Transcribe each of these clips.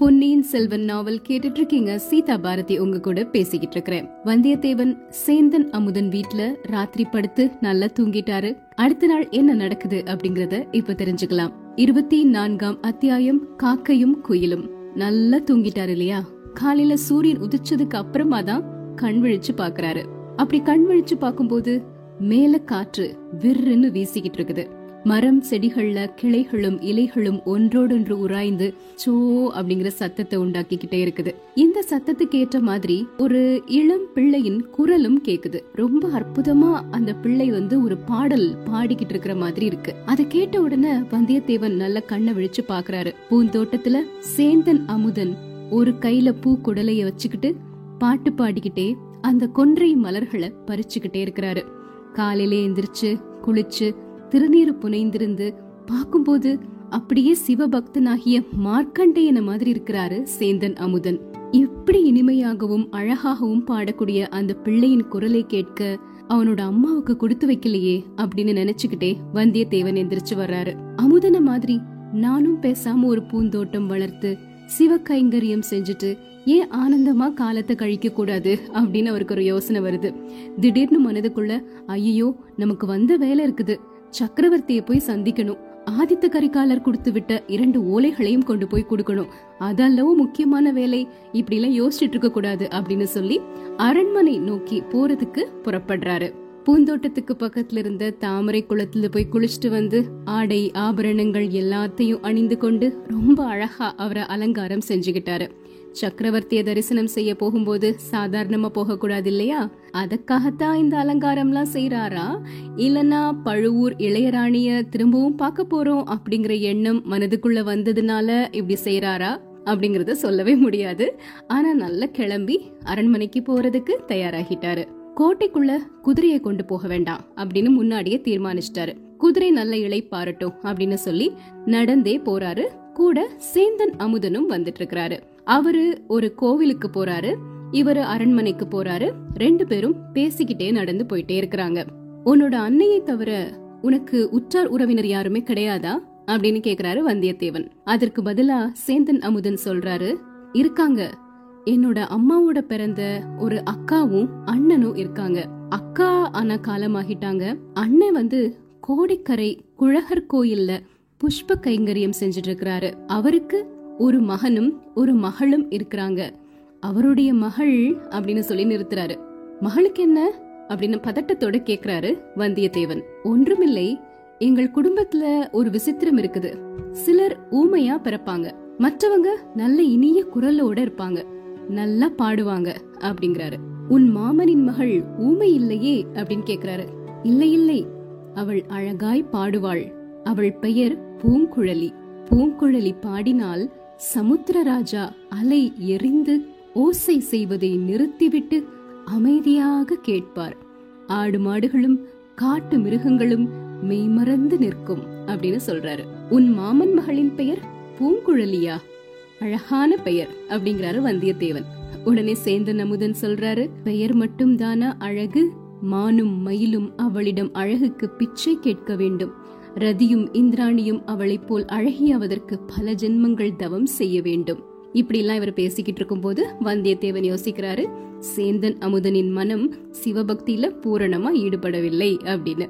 பொன்னியின் செல்வன் நாவல் கேட்டுட்டு இருக்கீங்க சீதா பாரதி உங்க கூட பேசிக்கிட்டு இருக்கிறேன் வந்தியத்தேவன் சேந்தன் அமுதன் வீட்ல ராத்திரி படுத்து நல்லா தூங்கிட்டாரு. அடுத்த நாள் என்ன நடக்குது அப்படிங்கறத இப்ப தெரிஞ்சுக்கலாம். இருபத்தி நான்காம் அத்தியாயம் காக்கையும் குயிலும். நல்லா தூங்கிட்டாரு இல்லையா? காலையில சூரியன் உதிச்சதுக்கு அப்புறமா தான் கண் விழிச்சு பாக்குறாரு. அப்படி கண் விழிச்சு பார்க்கும்போது மேல காற்று விர்ருன்னு வீசிக்கிட்டு இருக்குது மரம் செடிகள்ல கிளைகளும் இலைகளும் ஒன்றோடொன்று உராய்ந்து சோ அப்படிங்கிற சத்தத்தை உண்டாக்கிக்கிட்டே இருக்குது. இந்த சத்தத்துக்கு ஏற்ற மாதிரி ஒரு இளம் பிள்ளையின் குரலும் கேக்குது. ரொம்ப அற்புதமா அந்த பிள்ளை வந்து ஒரு பாடல் பாடிக்கிட்டு இருக்கிற மாதிரி இருக்கு. அதை கேட்ட உடனே வந்தியத்தேவன் நல்ல கண்ணை விழிச்சு பாக்குறாரு. பூந்தோட்டத்துல சேந்தன் அமுதன் ஒரு கையில பூ குடலைய வச்சுக்கிட்டு பாட்டு பாடிக்கிட்டே அந்த கொன்றை மலர்களை பறிச்சுக்கிட்டே இருக்கிறாரு. காலையிலே எந்திரிச்சு குளிச்சு திருநீறு புனைந்திருந்து பார்க்கும்போது அப்படியே சிவபக்தனாகிய மார்க்கண்டேயன மாதிரி இருக்கிறாரு சேந்தன் அமுதன். இப்படி இனிமையாகவும் அழகாகவும் பாடக்கூடிய அந்த பிள்ளையின் குரலை கேட்க அவனோட அம்மாவுக்கு கொடுத்து வைக்கலையே அப்படின்னு நினைச்சுக்கிட்டே வந்தியத்தேவன் எந்திரிச்சு வர்றாரு. அமுதன மாதிரி நானும் பேசாம ஒரு பூந்தோட்டம் வளர்த்து சிவ கைங்கரியம் செஞ்சுட்டு ஏன் ஆனந்தமா காலத்தை கழிக்க கூடாது அப்படின்னு அவருக்கு ஒரு யோசனை வருது. திடீர்னு மனதுக்குள்ள ஐயோ நமக்கு வந்த வேலை இருக்குது. சக்கரவர்த்தியை போய் சந்திக்கணும். ஆதித்த கரிகாலர் கொடுத்து விட்ட இரண்டு ஓலைகளையும் கொண்டு போய் கொடுக்கணும். அதல்லவோ முக்கியமான வேலை. இப்படி எல்லாம் யோசிச்சுட்டு இருக்க கூடாது அப்படின்னு சொல்லி அரண்மனை நோக்கி போறதுக்கு புறப்படுறாரு. பூந்தோட்டத்துக்கு பக்கத்துல இருந்த தாமரை குளத்துல போய் குளிச்சுட்டு வந்து ஆடை ஆபரணங்கள் எல்லாத்தையும் அணிந்து கொண்டு ரொம்ப அழகா அவரை அலங்காரம் செஞ்சுக்கிட்டாரு. சக்கரவர்த்திய தரிசனம் செய்ய போகும்போது சாதாரணமா போக கூடாது இல்லையா அதுக்காகத்தான் இந்த அலங்காரம்லாம் செய்யறாரா இல்லனா பழுவூர் இளையராணிய திரும்பவும் பார்க்க போறோம் அப்படிங்கிற எண்ணம் மனதுக்குள்ள வந்ததுனால இப்படி செய்யறாரா அப்படிங்கறத சொல்லவே முடியாது. ஆனா நல்லா கிளம்பி அரண்மனைக்கு போறதுக்கு தயாராகிட்டாரு. கோட்டைக்குள்ள குதிரையை கொண்டு போக வேண்டாம் அப்படின்னு முன்னாடியே தீர்மானிச்சிட்டாரு. குதிரை நல்ல இலை பாரட்டும் அப்படின்னு சொல்லி நடந்தே போறாரு. கூட சேந்தன் அமுதனும் வந்துட்டு இருக்கிறாரு. அவரு ஒரு கோவிலுக்கு போறாரு இவரு அரண்மனைக்கு போறாரு ரெண்டு பேரும் பேசிக்கிட்டே நடந்து போயிட்டே இருக்கிறாங்க. உன்னோட அன்னையை தவிர உனக்கு உற்றார் உறவினர் யாருமே கிடையாதா? அப்படின்னு கேக்குறாரு வந்தியத்தேவன். அதற்கு பதிலா சேந்தன் அமுதன் சொல்றாரு இருக்காங்க. என்னோட அம்மாவோட பிறந்த ஒரு அக்காவும் அண்ணனும் இருக்காங்க. அக்கா ஆனா காலமாகிட்டாங்க. அண்ணன் வந்து கோடிக்கரை குழகர் கோயில்ல புஷ்ப கைங்கரியம் செஞ்சுட்டு இருக்கிறாரு. அவருக்கு ஒரு மகனும் ஒரு மகளும் இருக்கிறாங்க. அவருடைய மகள் அப்படின்னு சொல்லி நிறுத்துறாரு. மகளுக்கு என்ன? அப்படின்னு பதட்டத்தோட கேக்குறாரு வந்தியத்தேவன். ஒன்றுமில்லை எங்கள் குடும்பத்துல ஒரு விசித்திரம் இருக்குது. சிலர் ஊமையா பிறப்பாங்க. மற்றவங்க நல்ல இனிய குரலோட இருப்பாங்க. நல்லா பாடுவாங்க அப்படிங்கிறாரு. உன் மாமனின் மகள் ஊமை இல்லையே? அப்படின்னு கேக்குறாரு. இல்லை இல்லை. அவள் அழகாய் பாடுவாள். அவள் பெயர் பூங்குழலி. பூங்குழலி பாடினால் சமுத்திரராஜா அலை எரிந்து ஓசை செய்வதை நிறுத்திவிட்டு அமைதியாக கேட்பார். ஆடு மாடுகளும் காட்டு மிருகங்களும் மெய்மறந்து நிற்கும் அப்படின்னு சொல்றாரு. உன் மாமன் மகளின் பெயர் பூங்குழலியா? அழகான பெயர் அப்படிங்கிறாரு வந்தியத்தேவன். உடனே சேந்தன் அமுதன் சொல்றாரு பெயர் மட்டும் தானா அழகு? மானும் மயிலும் அவளிடம் அழகுக்கு பிச்சை கேட்க வேண்டும். ரதியும் இந்திராணியும் அவளைப் போல் அழகியாவதற்கு பல ஜென்மங்கள் தவம் செய்ய வேண்டும். இப்படிலாம் இவர் பேசிக்கிட்டு இருக்கும் போது வந்தியத்தேவன் யோசிக்கிறாரு சேந்தன் அமுதனின் மனம் சிவபக்தியில பூரணமா ஈடுபடவில்லை அப்படின்னு.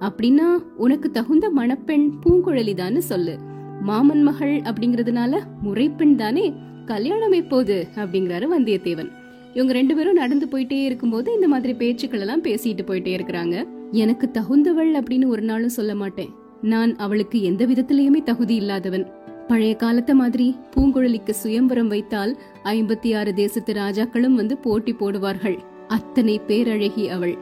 அப்படின்னா உனக்கு தகுந்த மணப்பெண் பூங்குழலி சொல்லு. மாமன் மகள் அப்படிங்கறதுனால முறைப்பெண் தானே? கல்யாணம் எப்போது அப்படிங்கிறாரு வந்தியத்தேவன். இவங்க ரெண்டு பேரும் நடந்து போயிட்டே இருக்கும்போது இந்த மாதிரி பேச்சுக்கள் எல்லாம் பேசிட்டு போயிட்டே இருக்கிறாங்க. எனக்கு தகுந்தவள் அப்படின்னு ஒரு நாளும் சொல்ல மாட்டேன். நான் அவளுக்கு எந்த விதத்திலயுமே தகுதி இல்லாதவன். பழைய காலத்த மாதிரி பூங்குழலிக்கு சுயம்பரம் வைத்தால் ஐம்பத்தி ஆறு தேசத்து ராஜாக்களும் வந்து போட்டி போடுவார்கள். அத்தனை பேரழகி அவள்.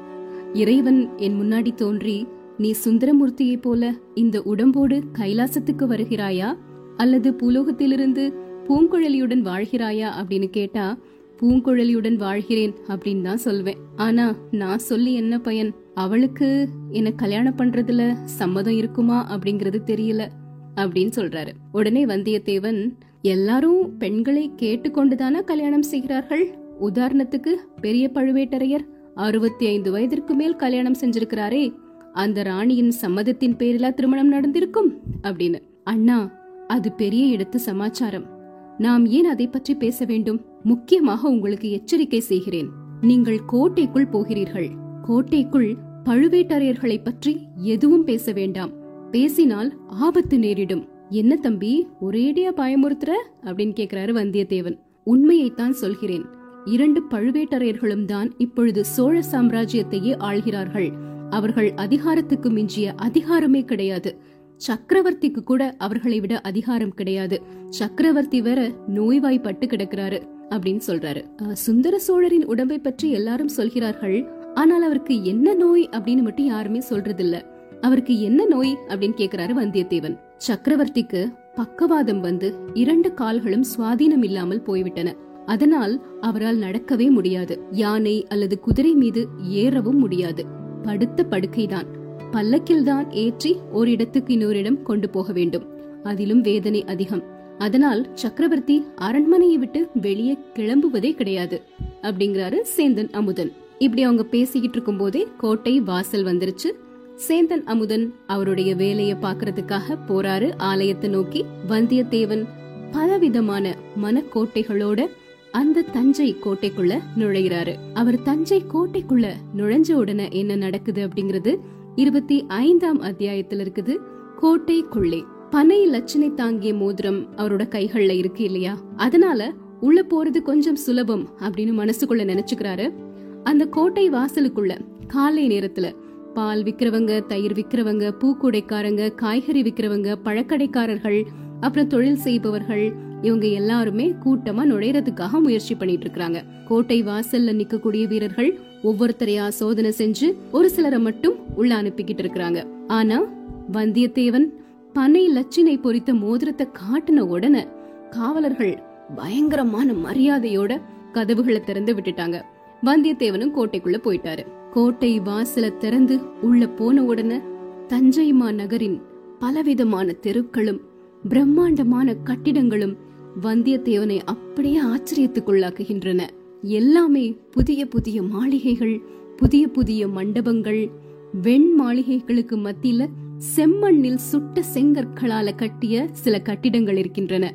இறைவன் என் முன்னாடி தோன்றி நீ சுந்தரமூர்த்தியை போல இந்த உடம்போடு கைலாசத்துக்கு வருகிறாயா? அல்லது பூலோகத்திலிருந்து பூங்குழலியுடன் வாழ்கிறாயா? அப்படின்னு கேட்டா பூங்குழலியுடன் வாழ்கிறேன் அப்படின்னு தான் சொல்வேன். ஆனா நான் சொல்லி என்ன பயன்? அவளுக்கு என்ன கல்யாணம் பண்றதுல சம்மதம் இருக்குமா அப்படிங்கறது தெரியல அப்படின்னு சொல்றாரு. உடனே வந்தியத்தேவன் எல்லாரும் பெண்களை கேட்டுக்கொண்டுதானா கல்யாணம் செய்கிறார்கள்? உதாரணத்துக்கு பெரிய பழுவேட்டரையர் அறுபத்தி ஐந்து வயதிற்கு மேல் கல்யாணம் செஞ்சிருக்கிறாரே அந்த ராணியின் சம்மதத்தின் பேரிலா திருமணம் நடந்திருக்கும்? அப்படின்னு. அண்ணா அது பெரிய இடத்து சமாச்சாரம். நாம் ஏன் அதை பற்றி பேச வேண்டும்? முக்கியமாக உங்களுக்கு எச்சரிக்கை செய்கிறேன். நீங்கள் கோட்டைக்குள் போகிறீர்கள். கோட்டைக்குள் பழுவேட்டரையர்களை பற்றி எதுவும் பேச வேண்டாம். பேசினால் ஆபத்து நேரிடும். என்ன தம்பி ஒரேடியா பயமுறுத்துற? அப்படின்னு கேக்குறாரு வந்தியத்தேவன். உண்மையைத்தான் சொல்கிறேன். இரண்டு பழுவேட்டரையர்களும் தான் இப்பொழுது சோழ சாம்ராஜ்யத்தையே ஆள்கிறார்கள். அவர்கள் அதிகாரத்துக்கு மிஞ்சிய அதிகாரமே கிடையாது. சக்கரவர்த்திக்கு கூட அவர்களை விட அதிகாரம் கிடையாது. சக்கரவர்த்தி வேற நோய்வாய்ப்பட்டு கிடக்கிறாரு அப்படின்னு சொல்றாரு. அஹ், சுந்தர சோழரின் உடம்பை பற்றி எல்லாரும் சொல்கிறார்கள். ஆனால் அவருக்கு என்ன நோய் அப்படின்னு மட்டும் யாருமே சொல்றதில்ல. அவருக்கு என்ன நோய் அப்படின்னு கேக்குறாரு வந்தியத்தேவன். சக்கரவர்த்திக்கு பக்கவாதம் வந்து இரண்டு கால்களும் சுவாதீனம் இல்லாமல் போய்விட்டன. அதனால் அவரால் நடக்கவே முடியாது. யானை அல்லது குதிரை மீது ஏறவும் முடியாது. படுத்த படுக்கைதான். பல்லக்கில் தான் ஏற்றி ஒரு இடத்துக்கு இன்னொரு இடம் கொண்டு போக வேண்டும். அதிலும் வேதனை அதிகம். அதனால் சக்கரவர்த்தி அரண்மனையை விட்டு வெளியே கிளம்புவதே கிடையாது. அப்படிங்கிறாரு சேந்தன் அமுதன். இப்படி அவங்க பேசிக்கிட்டு இருக்கும்போதே கோட்டை வாசல் வந்துருச்சு. சேந்தன் அமுதன் அவருடைய வேலையை பாக்குறதுக்காக போறாரு ஆலயத்தை நோக்கி. வந்தியத்தேவன் பலவிதமான மனக்கோட்டைகளோட அந்த தஞ்சை கோட்டைக்குள்ள நுழைகிறாரு அவர் தஞ்சை கோட்டைக்குள்ள நுழைஞ்ச உடனே என்ன நடக்குது அப்படிங்கறது இருபத்தி ஐந்தாம் அத்தியாயத்துல இருக்குது. கோட்டைக்குள்ளே பனை லட்சணை தாங்கிய மோதிரம் அவரோட கைகள்ல இருக்கு இல்லையா? அதனால உள்ள போறது கொஞ்சம் சுலபம் அப்படின்னு மனசுக்குள்ள நினைச்சுக்கிறாரு. அந்த கோட்டை வாசலுக்குள்ள காலை நேரத்துல பால் விக்கிறவங்க தயிர் விக்கிறவங்க பூக்கூடைக்காரங்க காய்கறி விக்கிறவங்க பழக்கடைக்காரர்கள் அப்புறம் தொழில் செய்பவர்கள் இவங்க எல்லாருமே கூட்டமா நுழையறதுக்காக முயற்சி பண்ணிட்டு இருக்காங்க கோட்டை வாசல்ல நிக்கக்கூடிய வீரர்கள் ஒவ்வொருத்தரையா சோதனை செஞ்சு ஒரு சிலரை மட்டும் உள்ள அனுப்பிக்கிட்டு இருக்கிறாங்க. ஆனா வந்தியத்தேவன் பனை லட்சினை பொறித்த மோதிரத்தை காட்டின உடனே காவலர்கள் பயங்கரமான மரியாதையோட கதவுகளை திறந்து விட்டுட்டாங்க. வந்தியத்தேவனும் கோட்டைக்குள்ள போயிட்டாரு. கோட்டை வாசல திறந்து உள்ள போன உடனே தஞ்சை நகரின் பலவிதமான தெருக்களும் பிரம்மாண்டமான கட்டிடங்களும் வந்தியத்தேவனை அப்படியே ஆச்சரியத்துக்குள்ளாக்குகின்றன. எல்லாமே புதிய புதிய மாளிகைகள் புதிய புதிய மண்டபங்கள் வெண் மாளிகைகளுக்கு மத்தியில செம்மண்ணில் சுட்ட செங்கற்களால கட்டிய சில கட்டிடங்கள் இருக்கின்றன.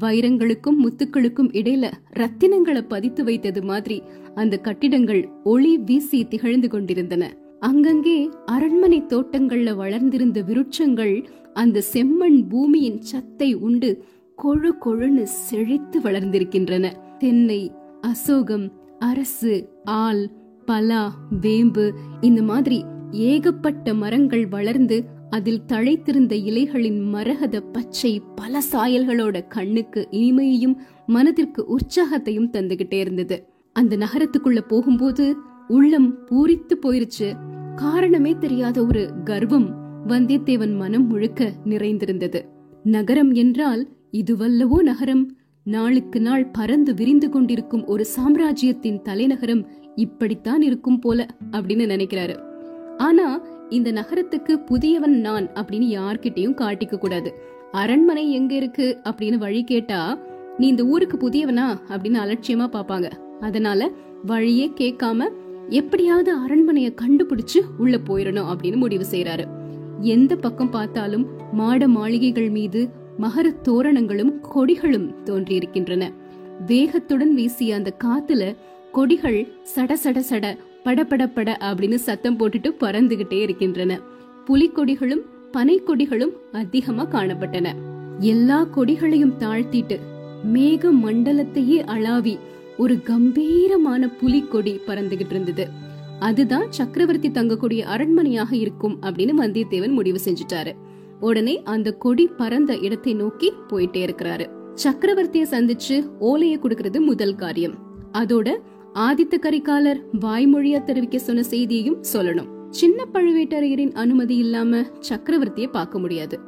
வைரங்களுக்கும் முத்துக்களுக்கும் இடையில ரத்தினங்களை பதித்து வைத்தது மாதிரி அந்த கட்டிடங்கள் ஒளி வீசி திகழ்ந்து கொண்டிருந்தன. அங்கங்கே அரண்மனை தோட்டங்கள்ல வளர்ந்திருந்த விருட்சங்கள் அந்த செம்மண் பூமியின் சத்தை உண்டு கொழு கொழுன்னு செழித்து வளர்ந்திருக்கின்றன. தென்னை அசோகம் அரசு ஆல் பலா வேம்பு இந்த மாதிரி ஏகப்பட்ட மரங்கள் வளர்ந்து அதில் தழைத்திருந்த இலைகளின் மரகத பச்சை பல சாயல்களோட கண்ணுக்கு இனிமையையும் மனதிற்கு உற்சாகத்தையும் தந்துகிட்டே இருந்தது. அந்த நகரத்துக்குள்ள போகும்போது உள்ளம் பூரித்து போயிருச்சு. காரணமே தெரியாத ஒரு கர்வம் வந்தியத்தேவன் மனம் முழுக்க நிறைந்திருந்தது. நகரம் என்றால் இதுவல்லவோ நகரம். நாளுக்கு நாள் பறந்து விரிந்து கொண்டிருக்கும் ஒரு சாம்ராஜ்யத்தின் தலைநகரம் இப்படித்தான் இருக்கும் போல அப்படின்னு நினைக்கிறாரு. ஆனா இந்த நகரத்துக்கு புதியவன் நான் அப்படின்னு யார்கிட்டயும் காட்டிக்க கூடாது. அரண்மனை எங்க இருக்கு அப்படின்னு வழி கேட்டா நீ இந்த ஊருக்கு புதியவனா அப்படின்னு அலட்சியமா பாப்பாங்க அதனால வழியே கேட்காம எப்படியாவது அரண்மனைய கண்டுபிடிச்சு உள்ள போயிடணும் அப்படின்னு முடிவு செய்யறாரு எந்த பக்கம் பார்த்தாலும் மாட மாளிகைகள் மீது மகர தோரணங்களும் கொடிகளும் தோன்றியிருக்கின்றன. வேகத்துடன் வீசிய அந்த காத்துல கொடிகள் சட சட சட படபடப்பட அப்படின்னு சத்தம் போட்டுட்டு பறந்துகிட்டே இருக்கின்றன. புலிக்கொடிகளும் பனைக்கொடிகளும் அதிகமா காணப்பட்டன. எல்லா கொடிகளையும் தாழ்த்திட்டு மேக மண்டலத்தையே அளாவி ஒரு கம்பீரமான புலிக்கொடி பறந்துகிட்டு இருந்தது. அதுதான் சக்கரவர்த்தி தங்கக்கூடிய அரண்மனையாக இருக்கும் அப்படின்னு வந்தியத்தேவன் முடிவு செஞ்சுட்டாரு. உடனே அந்த கொடி பறந்த இடத்தை நோக்கி போயிட்டே இருக்கிறாரு. சக்கரவர்த்திய சந்திச்சு ஓலையை கொடுக்கறது முதல் காரியம். அதோட ஆதித்த கரிகாலர் வாய்மொழியா தெரிவிக்க சொன்ன செய்தியையும் சொல்லணும். சின்ன பழுவேட்டரையரின் அனுமதி இல்லாம சக்கரவர்த்திய பார்க்க முடியாது.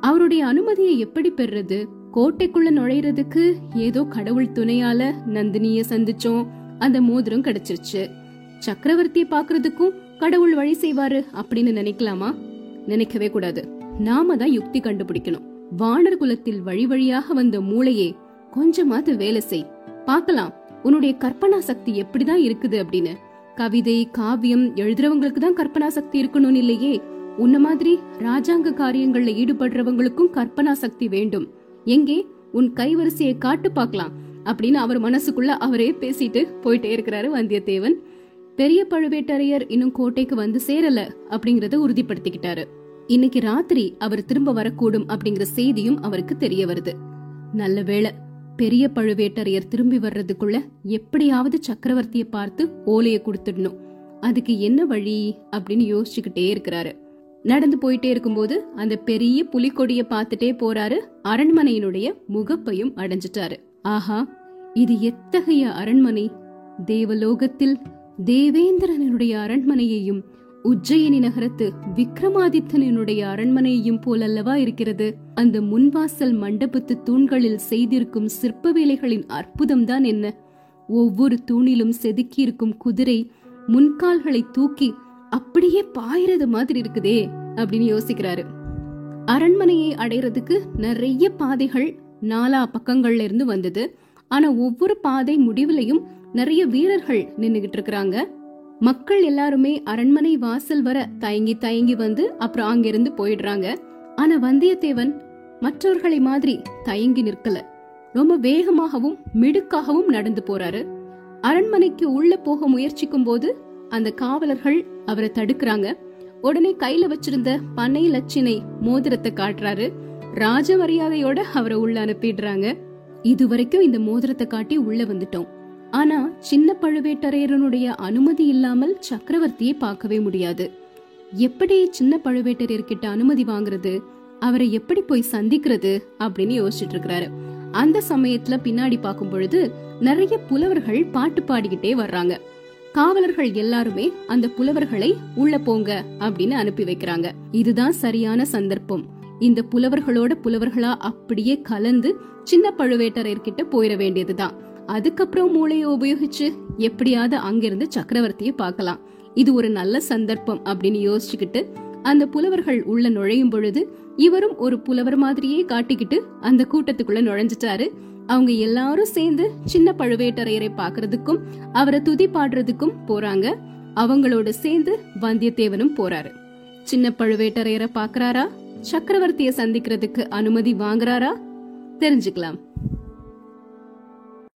அவருடைய அனுமதியை எப்படி பெறது கோட்டைக்குள்ள நுழையறதுக்கு ஏதோ கடவுள் துணையால நந்தினிய சந்திச்சோம். அந்த மோதிரம் கிடைச்சிருச்சு. சக்கரவர்த்திய பாக்குறதுக்கும் கடவுள் வழி செய்வாரு அப்படின்னு நினைக்கலாமா? நினைக்கவே கூடாது. நாம தான் யுக்தி கண்டுபிடிக்கணும். வானர் குலத்தில் வழி வழியாக வந்த மூளையே கொஞ்சமாவது வேலை செய். பார்க்கலாம். உன்னுடைய கற்பனா சக்தி எப்படிதான் இருக்குது அப்படின்னு. கவிதை காவியம் எழுதுறவங்களுக்கு தான் கற்பனா சக்தி இருக்கணும்னு இல்லையே. உன்ன மாதிரி ராஜாங்க காரியங்கள்ல ஈடுபடுறவங்களுக்கும் கற்பனா சக்தி வேண்டும். எங்கே? உன் கைவரிசையை காட்டு பார்க்கலாம் அப்படின்னு அவர் மனசுக்குள்ள அவரே பேசிட்டு போயிட்டே இருக்கிறாரு வந்தியத்தேவன். பெரிய பழுவேட்டரையர் இன்னும் கோட்டைக்கு வந்து சேரல அப்படிங்கறத உறுதிப்படுத்திக்கிட்டாரு. இன்னைக்கு ராத்திரி அவர் திரும்ப வரக்கூடும் அப்படிங்கிற செய்தியும் அவருக்கு தெரிய வருது. நல்ல வேளை பெரிய பழுவேட்டரையர் திரும்பி வர்றதுக்குள்ள எப்படியாவது சக்கரவர்த்திய பார்த்து ஓலைய கொடுத்துடணும். அதுக்கு என்ன வழி? அப்படின்னு யோசிச்சுக்கிட்டே இருக்கிறாரு. நடந்து போயிட்டே இருக்கும்போது அந்த பெரிய புலிக்கொடிய பார்த்துட்டே போறாரு. அரண்மனையினுடைய முகப்பையும் அடைஞ்சிட்டாரு. ஆஹா இது எத்தகைய அரண்மனை? தேவலோகத்தில் தேவேந்திரனுடைய அரண்மனையையும் உஜ்ஜயினி நகரத்து விக்ரமாதித்தனினுடைய அரண்மனையையும் போலல்லவா இருக்கிறது. அந்த முன்வாசல் மண்டபத்து தூண்களில் செய்திருக்கும் சிற்ப வேலைகளின் அற்புதம்தான் என்ன. ஒவ்வொரு தூணிலும் செதுக்கியிருக்கும் குதிரை முன்கால்களை தூக்கி அப்படியே பாயிறது மாதிரி இருக்குதே அப்படின்னு யோசிக்கிறாரு. அரண்மனையை அடைறதுக்கு நிறைய பாதைகள் நாலா பக்கங்கள்ல இருந்து வந்தது. ஆனா ஒவ்வொரு பாதை முடிவுலையும் நிறைய வீரர்கள் நின்னுகிட்டு இருக்கிறாங்க. மக்கள் எல்லாருமே அரண்மனை வாசல் வர தயங்கி தயங்கி வந்து அப்புறம் அங்கிருந்து போயிடுறாங்க. ஆனா வந்தியத்தேவன் மற்றவர்களை மாதிரி தயங்கி நிற்கல. ரொம்ப வேகமாகவும் மிடுக்காகவும் நடந்து போறாரு. அரண்மனைக்கு உள்ள போக முயற்சிக்கும் போது அந்த காவலர்கள் அவரை தடுக்கிறாங்க. உடனே கையில வச்சிருந்த பனை லட்சினை மோதிரத்தை காட்டுறாரு. ராஜ மரியாதையோட அவரை உள்ள அனுப்பிடுறாங்க. இது வரைக்கும் இந்த மோதிரத்தை காட்டி உள்ள வந்துட்டோம். ஆனா சின்ன பழுவேட்டரையரனுடைய அனுமதி இல்லாமல் சக்கரவர்த்தியை பார்க்கவே முடியாது. எப்படி சின்ன பழுவேட்டரையர்கிட்ட அனுமதி வாங்குறது? அவரை எப்படி போய் சந்திக்கிறது? அப்படின்னு யோசிச்சுட்டு இருக்கிறாரு அந்த சமயத்துல பின்னாடி பார்க்கும் பொழுது நிறைய புலவர்கள் பாட்டு பாடிக்கிட்டே வர்றாங்க. காவலர்கள் எல்லாருமே அந்த புலவர்களை உள்ள போங்க அப்படின்னு அனுப்பி வைக்கிறாங்க. இதுதான் சரியான சந்தர்ப்பம். இந்த புலவர்களோட புலவர்களா அப்படியே கலந்து சின்ன பழுவேட்டரையர்கிட்ட போயிட வேண்டியதுதான். அதுக்கப்புறம் மூளையை உபயோகிச்சு எப்படியாவது அங்கிருந்து சக்கரவர்த்தியை பார்க்கலாம். இது ஒரு நல்ல சந்தர்ப்பம் அப்படின்னு யோசிச்சுக்கிட்டு அந்த புலவர்கள் உள்ள நுழையும் பொழுது இவரும் ஒரு புலவர் மாதிரியே காட்டிக்கிட்டு அந்த கூட்டத்துக்குள்ள நுழைஞ்சிட்டாரு. அவங்க எல்லாரும் சேர்ந்து சின்ன பழுவேட்டரையரை பாக்குறதுக்கும் அவரை துதி பாடுறதுக்கும் போறாங்க. அவங்களோட சேர்ந்து வந்தியத்தேவனும் போறாரு. சின்ன பழுவேட்டரையரை பாக்குறாரா சக்கரவர்த்திய சந்திக்கிறதுக்கு அனுமதி வாங்குறாரா? தெரிஞ்சுக்கலாம்.